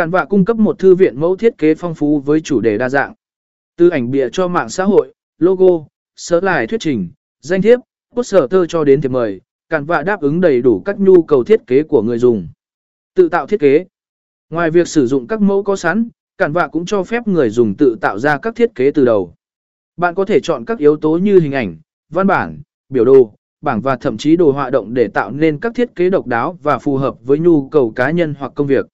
Cản vạ cung cấp một thư viện mẫu thiết kế phong phú với chủ đề đa dạng. Từ ảnh bìa cho mạng xã hội, logo, sớ lại thuyết trình, danh thiếp, poster cho đến thiệp mời, cản vạ đáp ứng đầy đủ các nhu cầu thiết kế của người dùng. Tự tạo thiết kế. Ngoài việc sử dụng các mẫu có sẵn, cản vạ cũng cho phép người dùng tự tạo ra các thiết kế từ đầu. Bạn có thể chọn các yếu tố như hình ảnh, văn bản, biểu đồ, bảng và thậm chí đồ họa động để tạo nên các thiết kế độc đáo và phù hợp với nhu cầu cá nhân hoặc công việc.